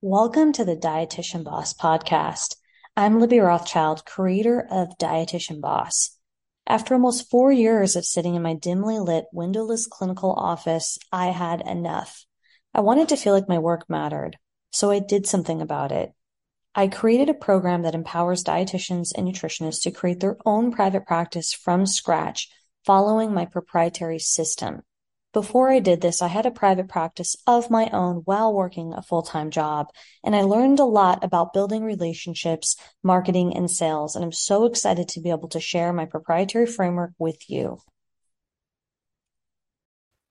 Welcome to the Dietitian Boss podcast. I'm Libby Rothschild, creator of Dietitian Boss. After almost four years of sitting in my dimly lit, windowless clinical office, I had enough. I wanted to feel like my work mattered, so I did something about it. I created a program that empowers dietitians and nutritionists to create their own private practice from scratch, following my proprietary system. Before I did this, I had a private practice of my own while working a full time job, and I learned a lot about building relationships, marketing, and sales. And I'm so excited to be able to share my proprietary framework with you.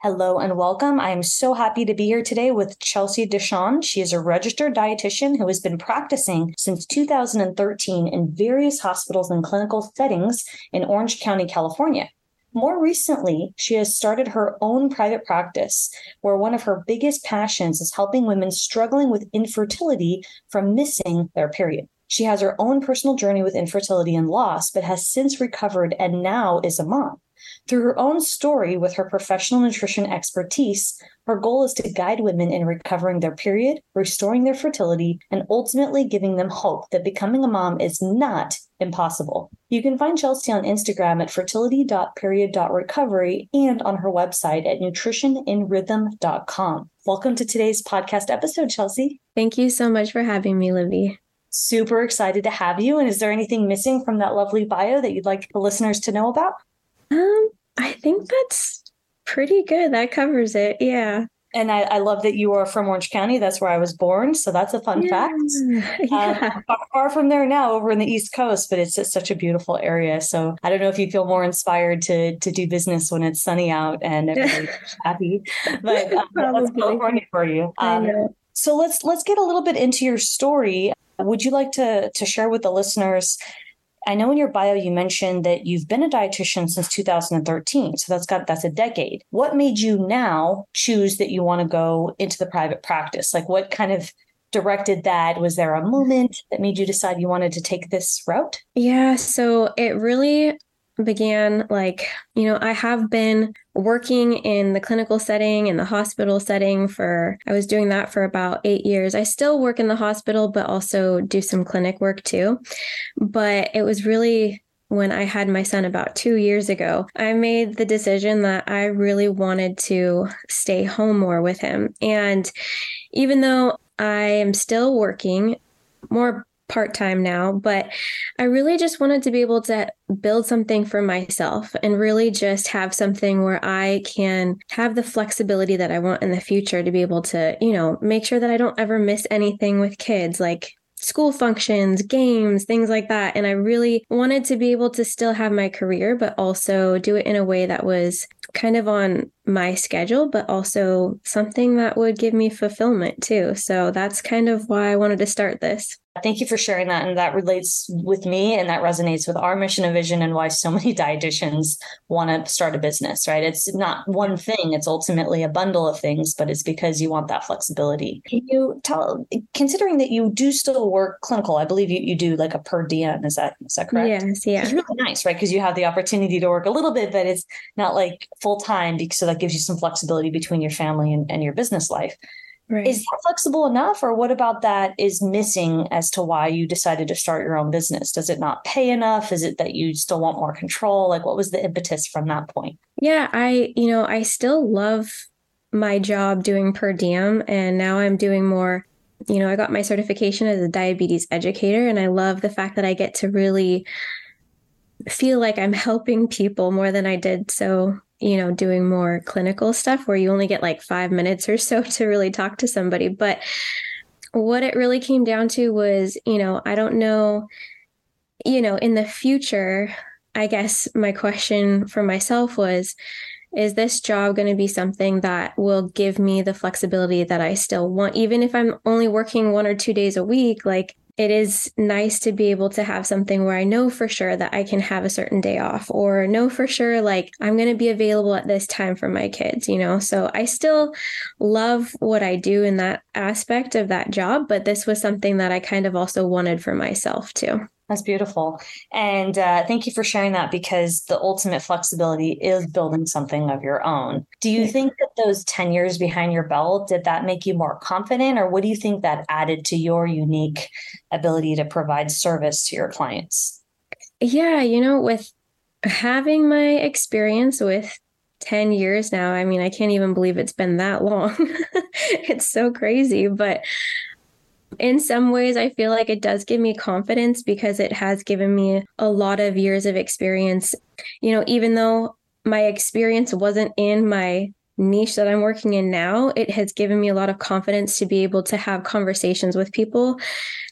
Hello and welcome. I am so happy to be here today with Chelsea Dishong. She is a registered dietitian who has been practicing since 2013 in various hospitals and clinical settings in Orange County, California. More recently, she has started her own private practice where one of her biggest passions is helping women struggling with infertility from missing their period. She has her own personal journey with infertility and loss, but has since recovered and now is a mom. Through her own story with her professional nutrition expertise, her goal is to guide women in recovering their period, restoring their fertility, and ultimately giving them hope that becoming a mom is not impossible. You can find Chelsea on Instagram at fertility.period.recovery and on her website at nutritioninrhythm.com. Welcome to today's podcast episode, Chelsea. Thank you so much for having me, Libby. Super excited to have you. And is there anything missing from that lovely bio that you'd like the listeners to know about? Um, I think that's pretty good. That covers it. Yeah. And I, I, love that you are from Orange County. That's where I was born. So that's a fun yeah. fact. Yeah. Um, far from there now, over in the East Coast, but it's just such a beautiful area. So I don't know if you feel more inspired to to do business when it's sunny out and everybody's happy, but um, that's California for you. Um, so let's let's get a little bit into your story. Would you like to to share with the listeners I know in your bio you mentioned that you've been a dietitian since 2013. So that's got that's a decade. What made you now choose that you want to go into the private practice? Like what kind of directed that? Was there a moment that made you decide you wanted to take this route? Yeah, so it really began like, you know, I have been working in the clinical setting in the hospital setting for I was doing that for about 8 years. I still work in the hospital but also do some clinic work too. But it was really when I had my son about two years ago, I made the decision that I really wanted to stay home more with him. And even though I am still working, more part time now, but I really just wanted to be able to build something for myself and really just have something where I can have the flexibility that I want in the future to be able to, you know, make sure that I don't ever miss anything with kids like school functions, games, things like that. And I really wanted to be able to still have my career, but also do it in a way that was kind of on my schedule, but also something that would give me fulfillment too. So that's kind of why I wanted to start this. Thank you for sharing that. And that relates with me and that resonates with our mission and vision and why so many dietitians want to start a business, right? It's not one thing, it's ultimately a bundle of things, but it's because you want that flexibility. Can you tell, considering that you do still work clinical, I believe you, you do like a per diem, is that, is that correct? Yes, yeah. It's really nice, right? Because you have the opportunity to work a little bit, but it's not like full time, so that gives you some flexibility between your family and, and your business life. Right. Is that flexible enough, or what about that is missing as to why you decided to start your own business? Does it not pay enough? Is it that you still want more control? Like, what was the impetus from that point? Yeah, I, you know, I still love my job doing per diem, and now I'm doing more. You know, I got my certification as a diabetes educator, and I love the fact that I get to really feel like I'm helping people more than I did so you know, doing more clinical stuff where you only get like five minutes or so to really talk to somebody. But what it really came down to was, you know, I don't know, you know, in the future, I guess my question for myself was, is this job going to be something that will give me the flexibility that I still want, even if I'm only working one or two days a week? Like, it is nice to be able to have something where I know for sure that I can have a certain day off or know for sure like I'm going to be available at this time for my kids, you know? So I still love what I do in that aspect of that job, but this was something that I kind of also wanted for myself too. That's beautiful. And uh, thank you for sharing that because the ultimate flexibility is building something of your own. Do you think that those 10 years behind your belt, did that make you more confident? Or what do you think that added to your unique ability to provide service to your clients? Yeah, you know, with having my experience with 10 years now, I mean, I can't even believe it's been that long. it's so crazy. But in some ways, I feel like it does give me confidence because it has given me a lot of years of experience. You know, even though my experience wasn't in my niche that I'm working in now, it has given me a lot of confidence to be able to have conversations with people,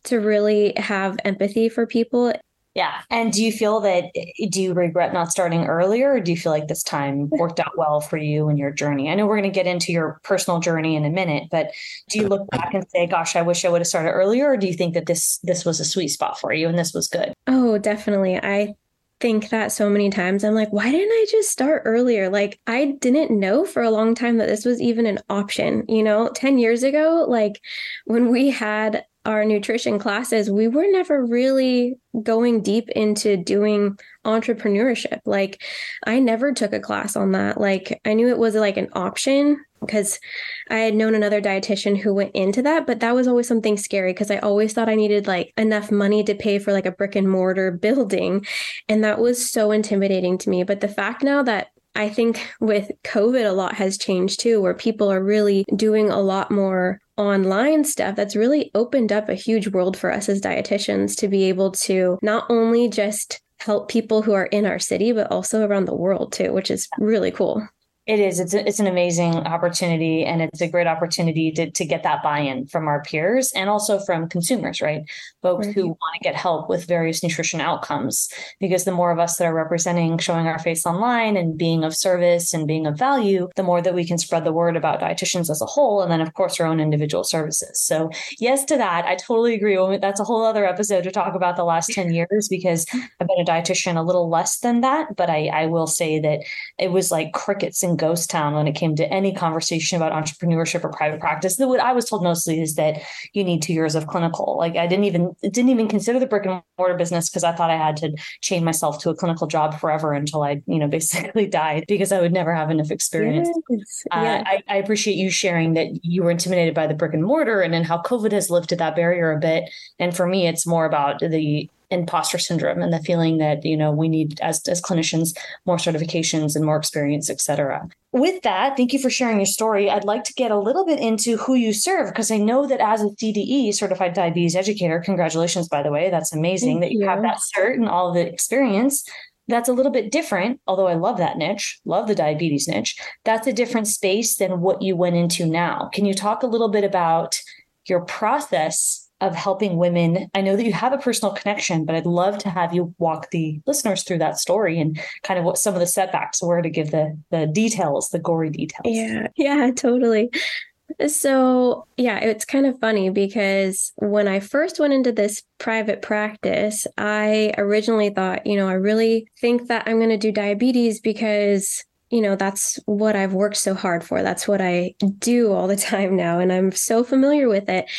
to really have empathy for people yeah. And do you feel that, do you regret not starting earlier or do you feel like this time worked out well for you and your journey? I know we're going to get into your personal journey in a minute, but do you look back and say, gosh, I wish I would have started earlier? Or do you think that this, this was a sweet spot for you and this was good? Oh, definitely. I think that so many times. I'm like, why didn't I just start earlier? Like, I didn't know for a long time that this was even an option. You know, 10 years ago, like when we had our nutrition classes, we were never really going deep into doing entrepreneurship. Like, I never took a class on that. Like, I knew it was like an option because I had known another dietitian who went into that, but that was always something scary because I always thought I needed like enough money to pay for like a brick and mortar building. And that was so intimidating to me. But the fact now that I think with COVID, a lot has changed too, where people are really doing a lot more online stuff that's really opened up a huge world for us as dietitians to be able to not only just help people who are in our city, but also around the world too, which is really cool. It is. It's a, it's an amazing opportunity, and it's a great opportunity to to get that buy-in from our peers and also from consumers, right? Folks who want to get help with various nutrition outcomes. Because the more of us that are representing, showing our face online, and being of service and being of value, the more that we can spread the word about dietitians as a whole, and then of course our own individual services. So yes to that. I totally agree. That's a whole other episode to talk about the last ten years because I've been a dietitian a little less than that, but I I will say that it was like crickets and ghost town when it came to any conversation about entrepreneurship or private practice. What I was told mostly is that you need two years of clinical. Like I didn't even didn't even consider the brick and mortar business because I thought I had to chain myself to a clinical job forever until I, you know, basically died because I would never have enough experience. Yes. Uh, yes. I, I appreciate you sharing that you were intimidated by the brick and mortar and then how COVID has lifted that barrier a bit. And for me, it's more about the imposter syndrome and the feeling that you know we need as as clinicians more certifications and more experience et cetera. With that thank you for sharing your story. I'd like to get a little bit into who you serve because i know that as a cde certified diabetes educator congratulations by the way that's amazing thank that you, you. have that cert and all the experience. That's a little bit different although i love that niche love the diabetes niche. That's a different space than what you went into now. Can you talk a little bit about your process of helping women. I know that you have a personal connection, but I'd love to have you walk the listeners through that story and kind of what some of the setbacks were to give the the details, the gory details. Yeah. Yeah, totally. So, yeah, it's kind of funny because when I first went into this private practice, I originally thought, you know, I really think that I'm going to do diabetes because you know, that's what I've worked so hard for. That's what I do all the time now. And I'm so familiar with it.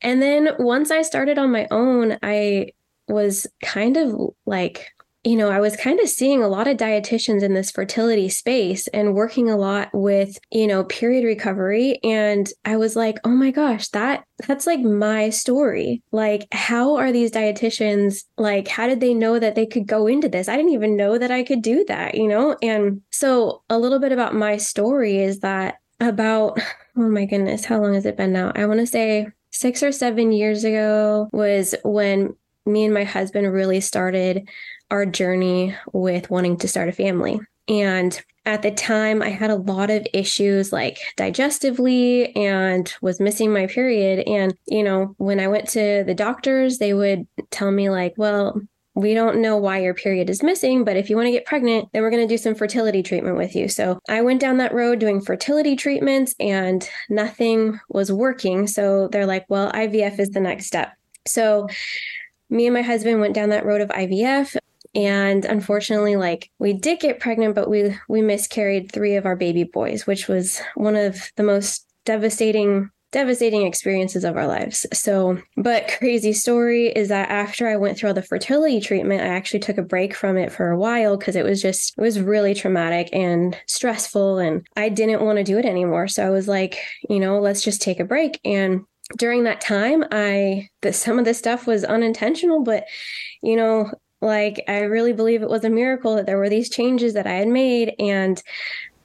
And then once I started on my own, I was kind of like you know, I was kind of seeing a lot of dietitians in this fertility space and working a lot with, you know, period recovery. And I was like, oh my gosh, that that's like my story. Like, how are these dietitians like, how did they know that they could go into this? I didn't even know that I could do that, you know? And so a little bit about my story is that about, oh my goodness, how long has it been now? I want to say six or seven years ago was when me and my husband really started our journey with wanting to start a family. And at the time, I had a lot of issues like digestively and was missing my period. And, you know, when I went to the doctors, they would tell me, like, well, we don't know why your period is missing, but if you want to get pregnant, then we're going to do some fertility treatment with you. So I went down that road doing fertility treatments and nothing was working. So they're like, well, IVF is the next step. So me and my husband went down that road of IVF and unfortunately like we did get pregnant but we we miscarried three of our baby boys which was one of the most devastating devastating experiences of our lives. So, but crazy story is that after I went through all the fertility treatment, I actually took a break from it for a while because it was just, it was really traumatic and stressful. And I didn't want to do it anymore. So I was like, you know, let's just take a break. And during that time, I, that some of this stuff was unintentional, but, you know, like I really believe it was a miracle that there were these changes that I had made. And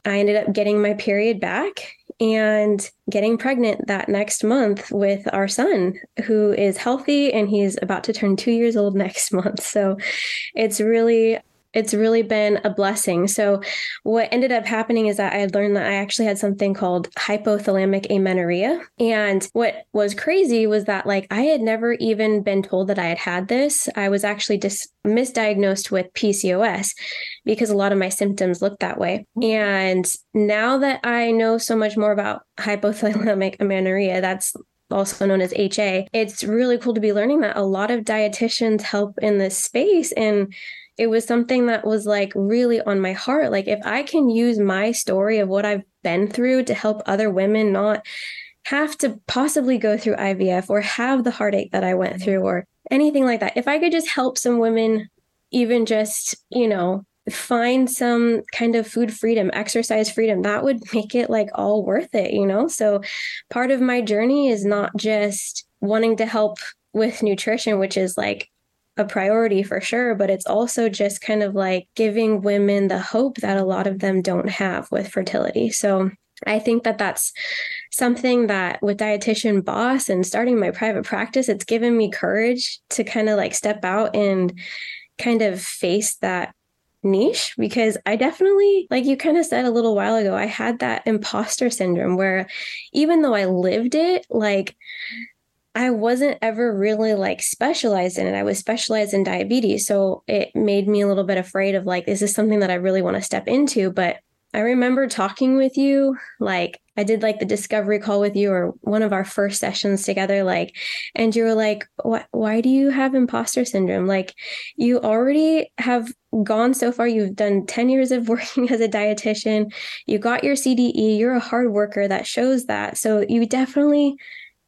I ended up getting my period back and getting pregnant that next month with our son, who is healthy and he's about to turn two years old next month. So it's really it's really been a blessing. So, what ended up happening is that I learned that I actually had something called hypothalamic amenorrhea. And what was crazy was that, like, I had never even been told that I had had this. I was actually just misdiagnosed with PCOS because a lot of my symptoms looked that way. And now that I know so much more about hypothalamic amenorrhea, that's also known as HA. It's really cool to be learning that a lot of dietitians help in this space and it was something that was like really on my heart. Like, if I can use my story of what I've been through to help other women not have to possibly go through IVF or have the heartache that I went through or anything like that, if I could just help some women, even just, you know, find some kind of food freedom, exercise freedom, that would make it like all worth it, you know? So part of my journey is not just wanting to help with nutrition, which is like a priority for sure, but it's also just kind of like giving women the hope that a lot of them don't have with fertility. So I think that that's something that with dietitian boss and starting my private practice, it's given me courage to kind of like step out and kind of face that niche because I definitely, like you kind of said a little while ago, I had that imposter syndrome where even though I lived it, like I wasn't ever really like specialized in it. I was specialized in diabetes. So it made me a little bit afraid of like, is this something that I really want to step into? But I remember talking with you, like I did like the discovery call with you or one of our first sessions together, like, and you were like, why, why do you have imposter syndrome? Like, you already have gone so far. You've done 10 years of working as a dietitian. You got your CDE. You're a hard worker that shows that. So you definitely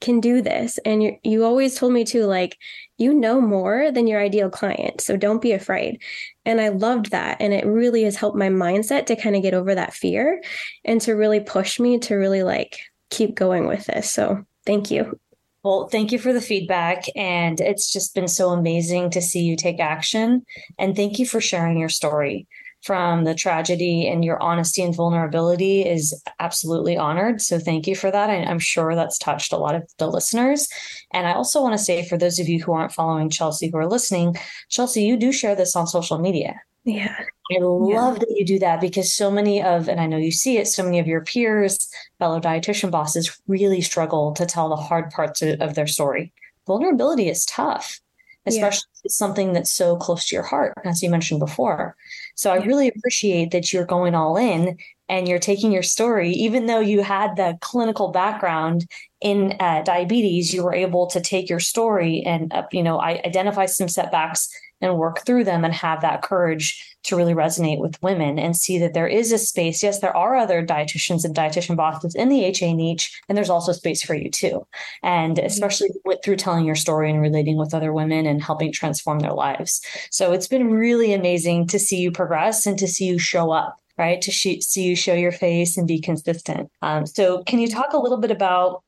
can do this. And you you always told me too, like, you know more than your ideal client. So don't be afraid. And I loved that. And it really has helped my mindset to kind of get over that fear and to really push me to really like keep going with this. So thank you. Well, thank you for the feedback. And it's just been so amazing to see you take action. And thank you for sharing your story from the tragedy and your honesty and vulnerability is absolutely honored. So thank you for that. I, am sure that's touched a lot of the listeners. And I also want to say for those of you who aren't following Chelsea who are listening, Chelsea, you do share this on social media. Yeah. I love yeah. that you do that because so many of, and I know you see it, so many of your peers, fellow dietitian bosses really struggle to tell the hard parts of, of their story. Vulnerability is tough especially yeah. something that's so close to your heart, as you mentioned before. So I really appreciate that you're going all in and you're taking your story, even though you had the clinical background in uh, diabetes, you were able to take your story and uh, you know I identify some setbacks and work through them and have that courage to really resonate with women and see that there is a space. Yes, there are other dietitians and dietitian bosses in the HA niche, and there's also space for you too. And mm-hmm. especially with, through telling your story and relating with other women and helping transform their lives. So it's been really amazing to see you progress and to see you show up right? To see you show your face and be consistent. Um, so, can you talk a little bit about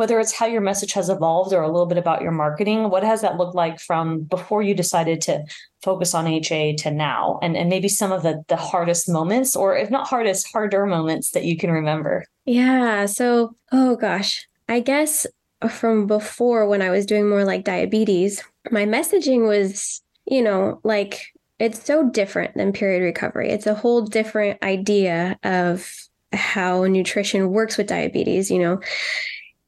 whether it's how your message has evolved or a little bit about your marketing. What has that looked like from before you decided to focus on HA to now? And, and maybe some of the, the hardest moments, or if not hardest, harder moments that you can remember. Yeah. So, oh gosh, I guess from before when I was doing more like diabetes, my messaging was, you know, like it's so different than period recovery. It's a whole different idea of how nutrition works with diabetes, you know.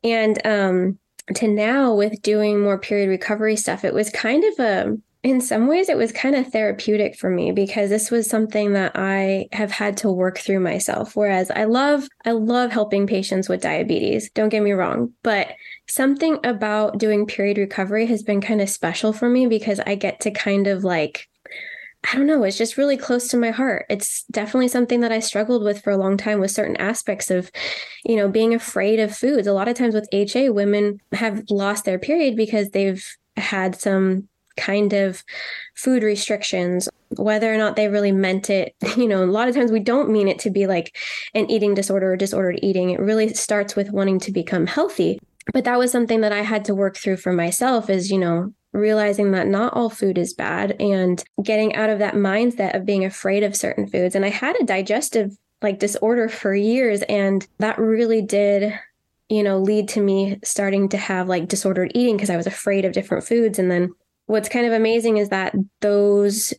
And um, to now with doing more period recovery stuff, it was kind of a, in some ways, it was kind of therapeutic for me because this was something that I have had to work through myself. Whereas I love, I love helping patients with diabetes. Don't get me wrong, but something about doing period recovery has been kind of special for me because I get to kind of like I don't know, it's just really close to my heart. It's definitely something that I struggled with for a long time with certain aspects of, you know, being afraid of foods. A lot of times with HA, women have lost their period because they've had some kind of food restrictions, whether or not they really meant it. You know, a lot of times we don't mean it to be like an eating disorder or disordered eating. It really starts with wanting to become healthy. But that was something that I had to work through for myself is, you know, realizing that not all food is bad and getting out of that mindset of being afraid of certain foods. And I had a digestive like disorder for years and that really did you know lead to me starting to have like disordered eating because I was afraid of different foods and then what's kind of amazing is that those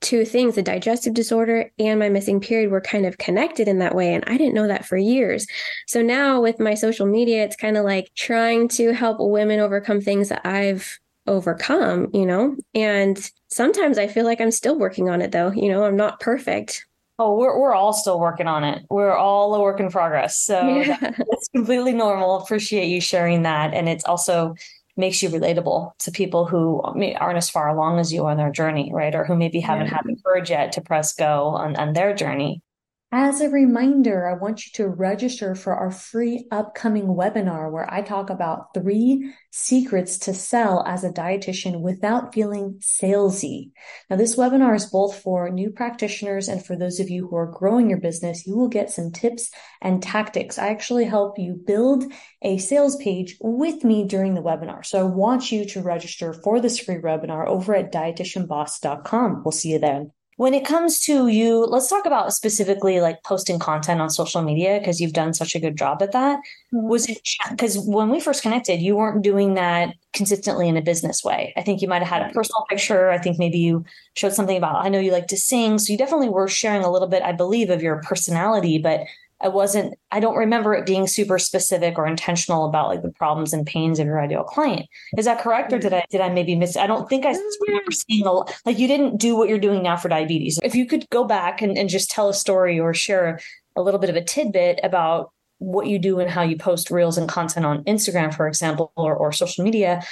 two things, the digestive disorder and my missing period, were kind of connected in that way. And I didn't know that for years. So now with my social media, it's kind of like trying to help women overcome things that I've overcome, you know? And sometimes I feel like I'm still working on it though. You know, I'm not perfect. Oh, we're we're all still working on it. We're all a work in progress. So yeah. it's completely normal. Appreciate you sharing that. And it's also makes you relatable to people who aren't as far along as you on their journey, right? Or who maybe haven't yeah. had the courage yet to press go on, on their journey. As a reminder, I want you to register for our free upcoming webinar where I talk about three secrets to sell as a dietitian without feeling salesy. Now, this webinar is both for new practitioners and for those of you who are growing your business. You will get some tips and tactics. I actually help you build a sales page with me during the webinar. So I want you to register for this free webinar over at dietitianboss.com. We'll see you then. When it comes to you, let's talk about specifically like posting content on social media because you've done such a good job at that. Mm-hmm. Was it because when we first connected, you weren't doing that consistently in a business way? I think you might have had a personal picture. I think maybe you showed something about, I know you like to sing. So you definitely were sharing a little bit, I believe, of your personality, but I wasn't, I don't remember it being super specific or intentional about like the problems and pains of your ideal client. Is that correct? Or mm. did I, did I maybe miss? I don't think I remember seeing a, like you didn't do what you're doing now for diabetes. If you could go back and, and just tell a story or share a little bit of a tidbit about what you do and how you post reels and content on Instagram, for example, or, or social media,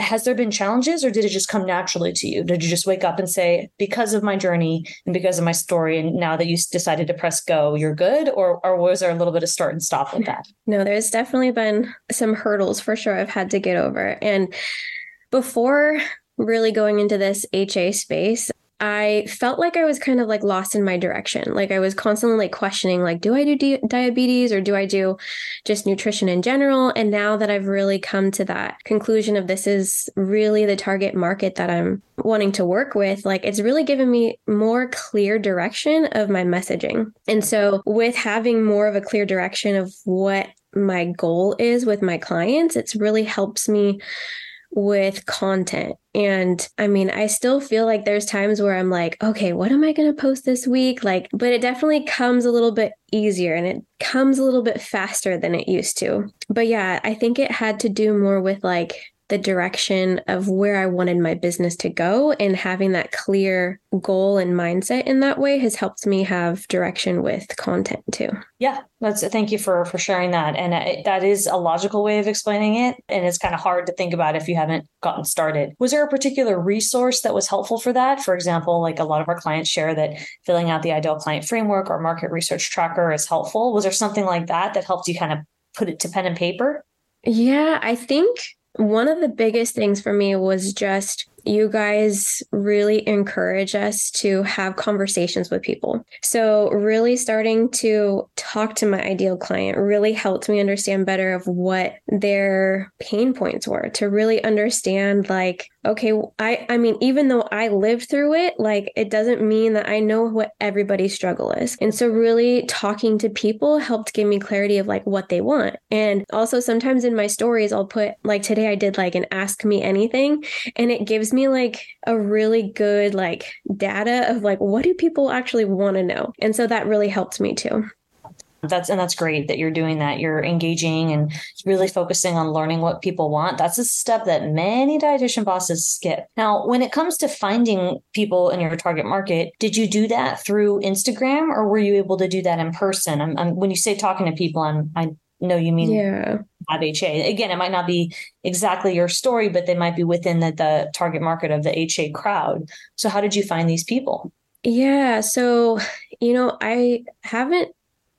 has there been challenges or did it just come naturally to you? Did you just wake up and say, because of my journey and because of my story, and now that you decided to press go, you're good? Or, or was there a little bit of start and stop with that? No, there's definitely been some hurdles for sure I've had to get over. And before really going into this HA space, I felt like I was kind of like lost in my direction. Like I was constantly like questioning, like, do I do di- diabetes or do I do just nutrition in general? And now that I've really come to that conclusion of this is really the target market that I'm wanting to work with, like it's really given me more clear direction of my messaging. And so with having more of a clear direction of what my goal is with my clients, it's really helps me with content. And I mean, I still feel like there's times where I'm like, okay, what am I going to post this week? Like, but it definitely comes a little bit easier and it comes a little bit faster than it used to. But yeah, I think it had to do more with like the direction of where I wanted my business to go. And having that clear goal and mindset in that way has helped me have direction with content too. Yeah, that's thank you for for sharing that. And uh, it, that is a logical way of explaining it. And it's kind of hard to think about if you haven't gotten started. Was there a particular resource that was helpful for that? For example, like a lot of our clients share that filling out the ideal client framework or market research tracker is helpful. Was there something like that that helped you kind of put it to pen and paper? Yeah, I think one of the biggest things for me was just you guys really encourage us to have conversations with people. So, really starting to talk to my ideal client really helped me understand better of what their pain points were to really understand like okay i i mean even though i lived through it like it doesn't mean that i know what everybody's struggle is and so really talking to people helped give me clarity of like what they want and also sometimes in my stories i'll put like today i did like an ask me anything and it gives me like a really good like data of like what do people actually want to know? And so that really helped me too. That's and that's great that you're doing that. You're engaging and really focusing on learning what people want. That's a step that many dietitian bosses skip. Now when it comes to finding people in your target market did you do that through instagram or were you able to do that in person? I'm, I'm, when you say talking to people i'm i know you mean yeah. Have HA. Again, it might not be exactly your story, but they might be within the, the target market of the HA crowd. So how did you find these people? Yeah. So, you know, I haven't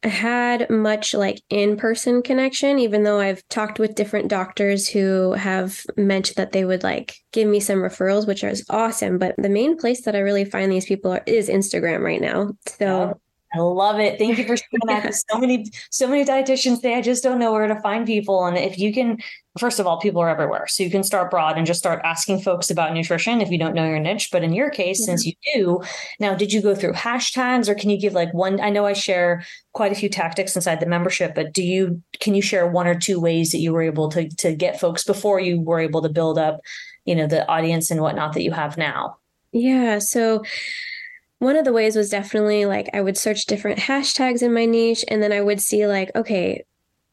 had much like in person connection, even though I've talked with different doctors who have mentioned that they would like give me some referrals, which is awesome. But the main place that I really find these people are, is Instagram right now. So. I love it. Thank you for sharing that. So many, so many dietitians say I just don't know where to find people. And if you can, first of all, people are everywhere. So you can start broad and just start asking folks about nutrition if you don't know your niche. But in your case, yeah. since you do, now did you go through hashtags or can you give like one? I know I share quite a few tactics inside the membership, but do you can you share one or two ways that you were able to to get folks before you were able to build up, you know, the audience and whatnot that you have now? Yeah. So one of the ways was definitely like I would search different hashtags in my niche and then I would see like, okay,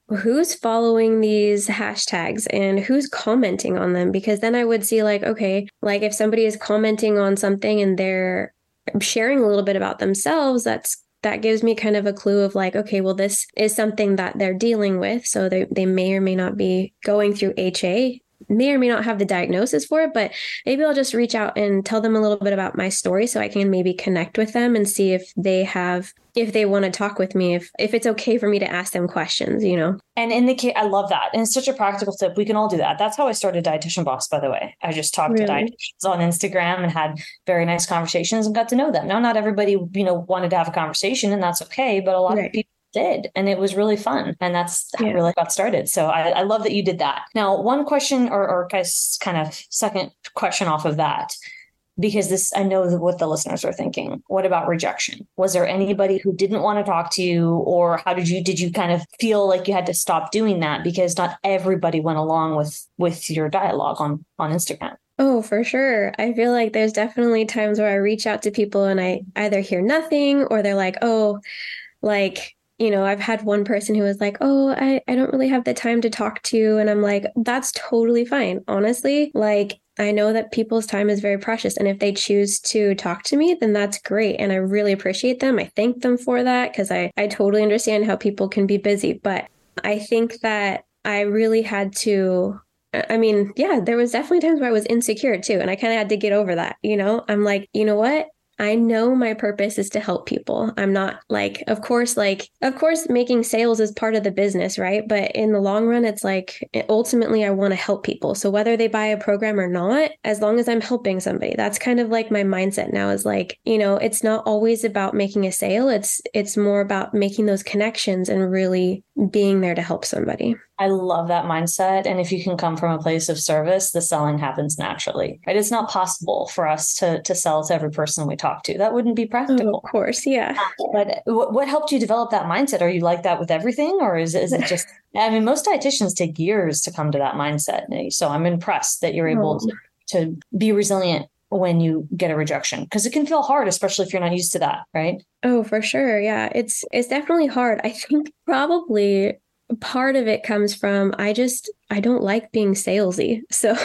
who's following these hashtags and who's commenting on them? Because then I would see like okay like if somebody is commenting on something and they're sharing a little bit about themselves that's that gives me kind of a clue of like okay well this is something that they're dealing with. So they, they may or may not be going through ha may or may not have the diagnosis for it, but maybe I'll just reach out and tell them a little bit about my story so I can maybe connect with them and see if they have if they want to talk with me, if if it's okay for me to ask them questions, you know. And in the case, I love that. And it's such a practical tip. We can all do that. That's how I started Dietitian Boss, by the way. I just talked really? to dietitians on Instagram and had very nice conversations and got to know them. Now, not everybody, you know, wanted to have a conversation, and that's okay. But a lot right. of people did and it was really fun and that's how yeah. really got started. So I, I, love that you did that. Now one question or, or kind of second question off of that because this i know what the listeners are thinking. What about rejection? Was there anybody who didn't want to talk to you or how did you did you kind of feel like you had to stop doing that because not everybody went along with with your dialogue on on instagram? Oh, for sure. I feel like there's definitely times where I reach out to people and I either hear nothing or they're like, oh, like you know, I've had one person who was like, Oh, I, I don't really have the time to talk to you. And I'm like, That's totally fine. Honestly, like, I know that people's time is very precious. And if they choose to talk to me, then that's great. And I really appreciate them. I thank them for that because I, I totally understand how people can be busy. But I think that I really had to I mean, yeah, there was definitely times where I was insecure too. And I kind of had to get over that. You know, I'm like, you know what? I know my purpose is to help people. I'm not like, of course, like, of course, making sales is part of the business, right? But in the long run, it's like, eh, ultimately, I want to help people. So whether they buy a program or not, as long as I'm helping somebody, that's kind of like my mindset now is like, you know, it's not always about making a sale. It's, it's more about making those connections and really being there to help somebody. I love that mindset. And if you can come from a place of service, the selling happens naturally. Right? It's not possible for us to to sell to every person we talk to. That wouldn't be practical. Oh, of course, yeah. Um, but what, what helped you develop that mindset? Are you like that with everything, or is is it just? I mean, most dietitians take years to come to that mindset. So I'm impressed that you're able oh. to to be resilient when you get a rejection because it can feel hard especially if you're not used to that right oh for sure yeah it's it's definitely hard i think probably part of it comes from I just I don't like being salesy. So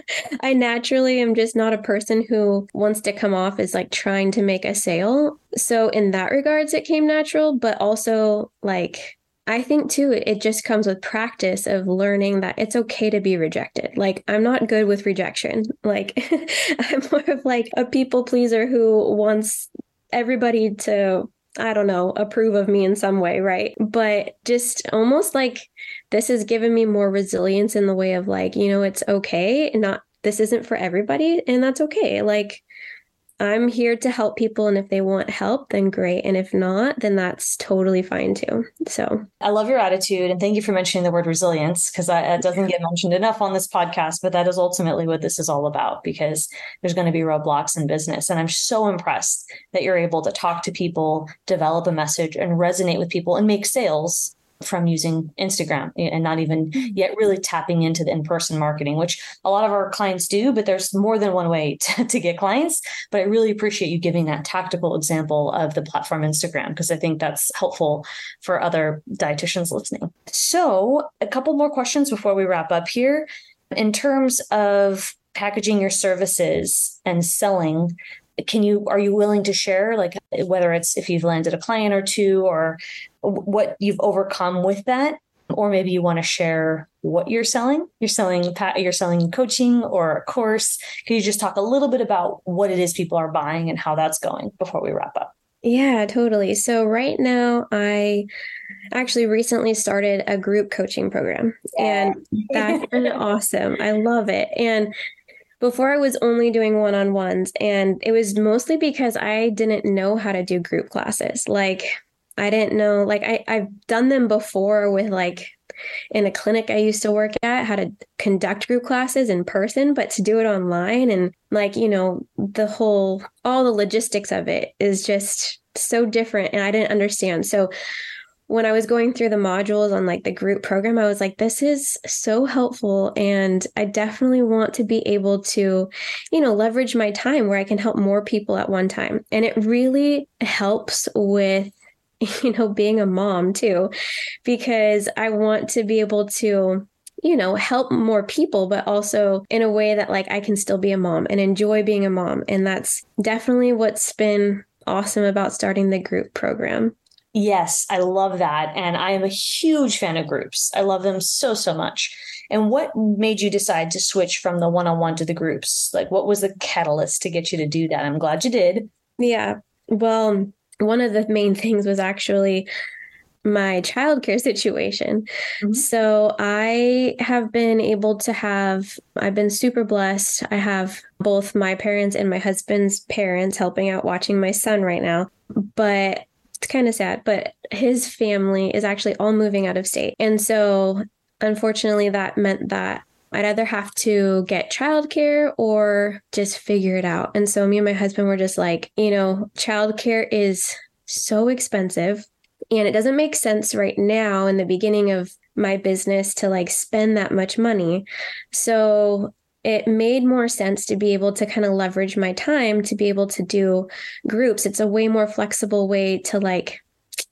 I naturally am just not a person who wants to come off as like trying to make a sale. So in that regards it came natural, but also like I think too it just comes with practice of learning that it's okay to be rejected. Like I'm not good with rejection. Like I'm more of like a people pleaser who wants everybody to I don't know, approve of me in some way, right? But just almost like this has given me more resilience in the way of like, you know, it's okay. Not this isn't for everybody, and that's okay. Like I'm here to help people. And if they want help, then great. And if not, then that's totally fine too. So I love your attitude. And thank you for mentioning the word resilience because that doesn't get mentioned enough on this podcast. But that is ultimately what this is all about because there's going to be roadblocks in business. And I'm so impressed that you're able to talk to people, develop a message, and resonate with people and make sales from using Instagram and not even mm-hmm. yet really tapping into the in-person marketing, which a lot of our clients do, but there's more than one way to, to get clients. But I really appreciate you giving that tactical example of the platform Instagram, because I think that's helpful for other dietitians listening. So a couple more questions before we wrap up here. In terms of packaging your services and selling, can you are you willing to share like whether it's if you've landed a client or two or what you've overcome with that or maybe you want to share what you're selling. You're selling you're selling coaching or a course. Can you just talk a little bit about what it is people are buying and how that's going before we wrap up? Yeah, totally. So right now I actually recently started a group coaching program and that's been awesome. I love it. And before I was only doing one on ones, and it was mostly because I didn't know how to do group classes. Like, I didn't know, like, I, I've done them before with like in a clinic I used to work at, how to conduct group classes in person, but to do it online and like, you know, the whole, all the logistics of it is just so different. And I didn't understand. So, when I was going through the modules on like the group program, I was like, this is so helpful. And I definitely want to be able to, you know, leverage my time where I can help more people at one time. And it really helps with, you know, being a mom too, because I want to be able to you know help more people but also in a way that like I can still be a mom and enjoy being a mom and that's definitely what's been awesome about starting the group program Yes, I love that. And I am a huge fan of groups. I love them so, so much. And what made you decide to switch from the one on one to the groups? Like, what was the catalyst to get you to do that? I'm glad you did. Yeah. Well, one of the main things was actually my childcare situation. Mm-hmm. So I have been able to have, I've been super blessed. I have both my parents and my husband's parents helping out watching my son right now. But it's kind of sad, but his family is actually all moving out of state. And so, unfortunately, that meant that I'd either have to get childcare or just figure it out. And so, me and my husband were just like, you know, childcare is so expensive and it doesn't make sense right now in the beginning of my business to like spend that much money. So, it made more sense to be able to kind of leverage my time to be able to do groups. It's a way more flexible way to like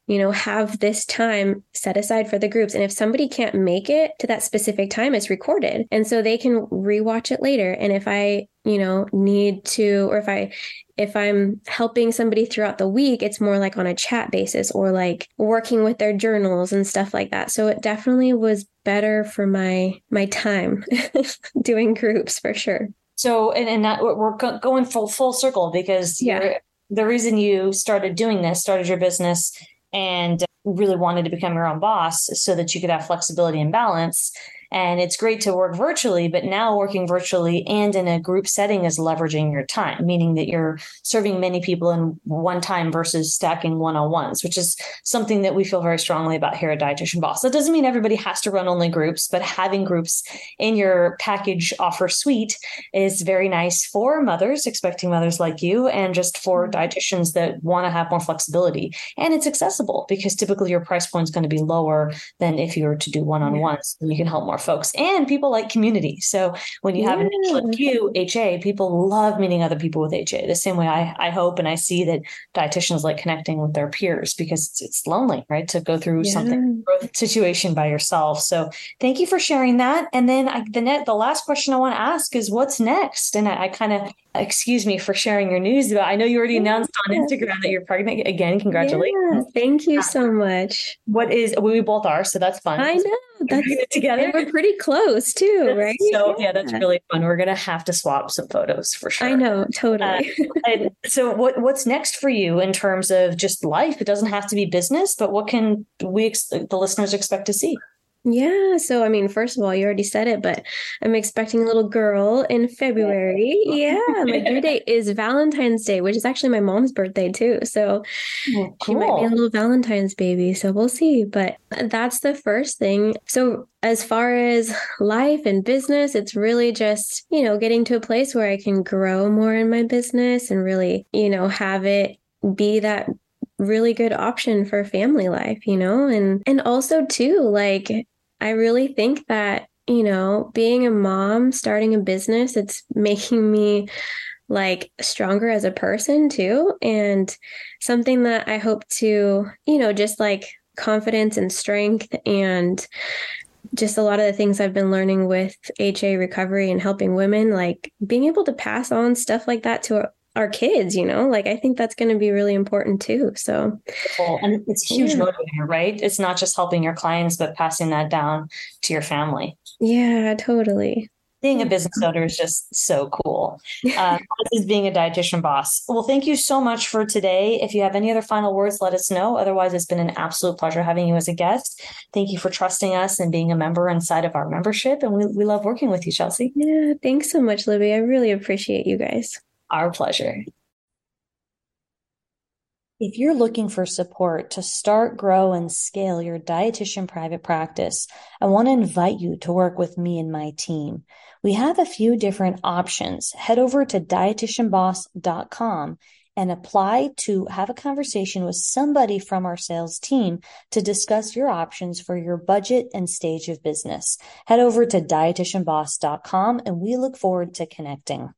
you know, have this time set aside for the groups. And if somebody can't make it to that specific time, it's recorded. And so they can rewatch it later. And if I, you know, need to, or if I, if I'm helping somebody throughout the week, it's more like on a chat basis or like working with their journals and stuff like that. So it definitely was better for my my time doing groups for sure. So and and that we're going full full circle because yeah. the reason you started doing this, started your business and really wanted to become your own boss so that you could have flexibility and balance and it's great to work virtually, but now working virtually and in a group setting is leveraging your time, meaning that you're serving many people in one time versus stacking one on ones, which is something that we feel very strongly about here at Dietitian Boss. That doesn't mean everybody has to run only groups, but having groups in your package offer suite is very nice for mothers, expecting mothers like you, and just for mm-hmm. dietitians that want to have more flexibility. And it's accessible because typically your price point is going to be lower than if you were to do one on ones and you can help more folks and people like community. So when you have yeah. a like you, HA, people love meeting other people with HA. The same way I, I hope and I see that dietitians like connecting with their peers because it's, it's lonely, right? To go through yeah. something situation by yourself. So thank you for sharing that. And then I, the net, the last question I want to ask is what's next? And I, I kind of excuse me for sharing your news but I know you already announced on Instagram that you're pregnant again. Congratulations. Yeah, thank you uh, so much. What is we both are, so that's fun. I know. That's together. We're pretty close too, right? So yeah. yeah. that's really fun. We're gonna have to swap some photos for sure. I know, totally. Uh, so what what's next for you in terms of just life? It doesn't have to be business, but what can we the listeners expect to see? Yeah. So, I mean, first of all, you already said it, but I'm expecting a little girl in February. Yeah. My due date is Valentine's Day, which is actually my mom's birthday, too. So, oh, cool. she might be a little Valentine's baby. So, we'll see. But that's the first thing. So, as far as life and business, it's really just, you know, getting to a place where I can grow more in my business and really, you know, have it be that really good option for family life you know and and also too like I really think that, you know, being a mom, starting a business, it's making me like stronger as a person too. And something that I hope to, you know, just like confidence and strength and just a lot of the things I've been learning with HA recovery and helping women, like being able to pass on stuff like that to our kids, you know? Like I think that's going to be really important too. So, and it's a huge yeah. motivator, right? It's not just helping your clients, but passing that down to your family. Yeah, totally being a business owner is just so cool. Uh, this is being a dietitian boss. Well, thank you so much for today. If you have any other final words, let us know. Otherwise, it's been an absolute pleasure having you as a guest. Thank you for trusting us and being a member inside of our membership. And we, we love working with you, Chelsea. Yeah, thanks so much, Libby. I really appreciate you guys. Our pleasure. If you're looking for support to start, grow, and scale your dietitian private practice, I want to invite you to work with me and my team. We have a few different options. Head over to dietitianboss.com and apply to have a conversation with somebody from our sales team to discuss your options for your budget and stage of business. Head over to dietitianboss.com and we look forward to connecting.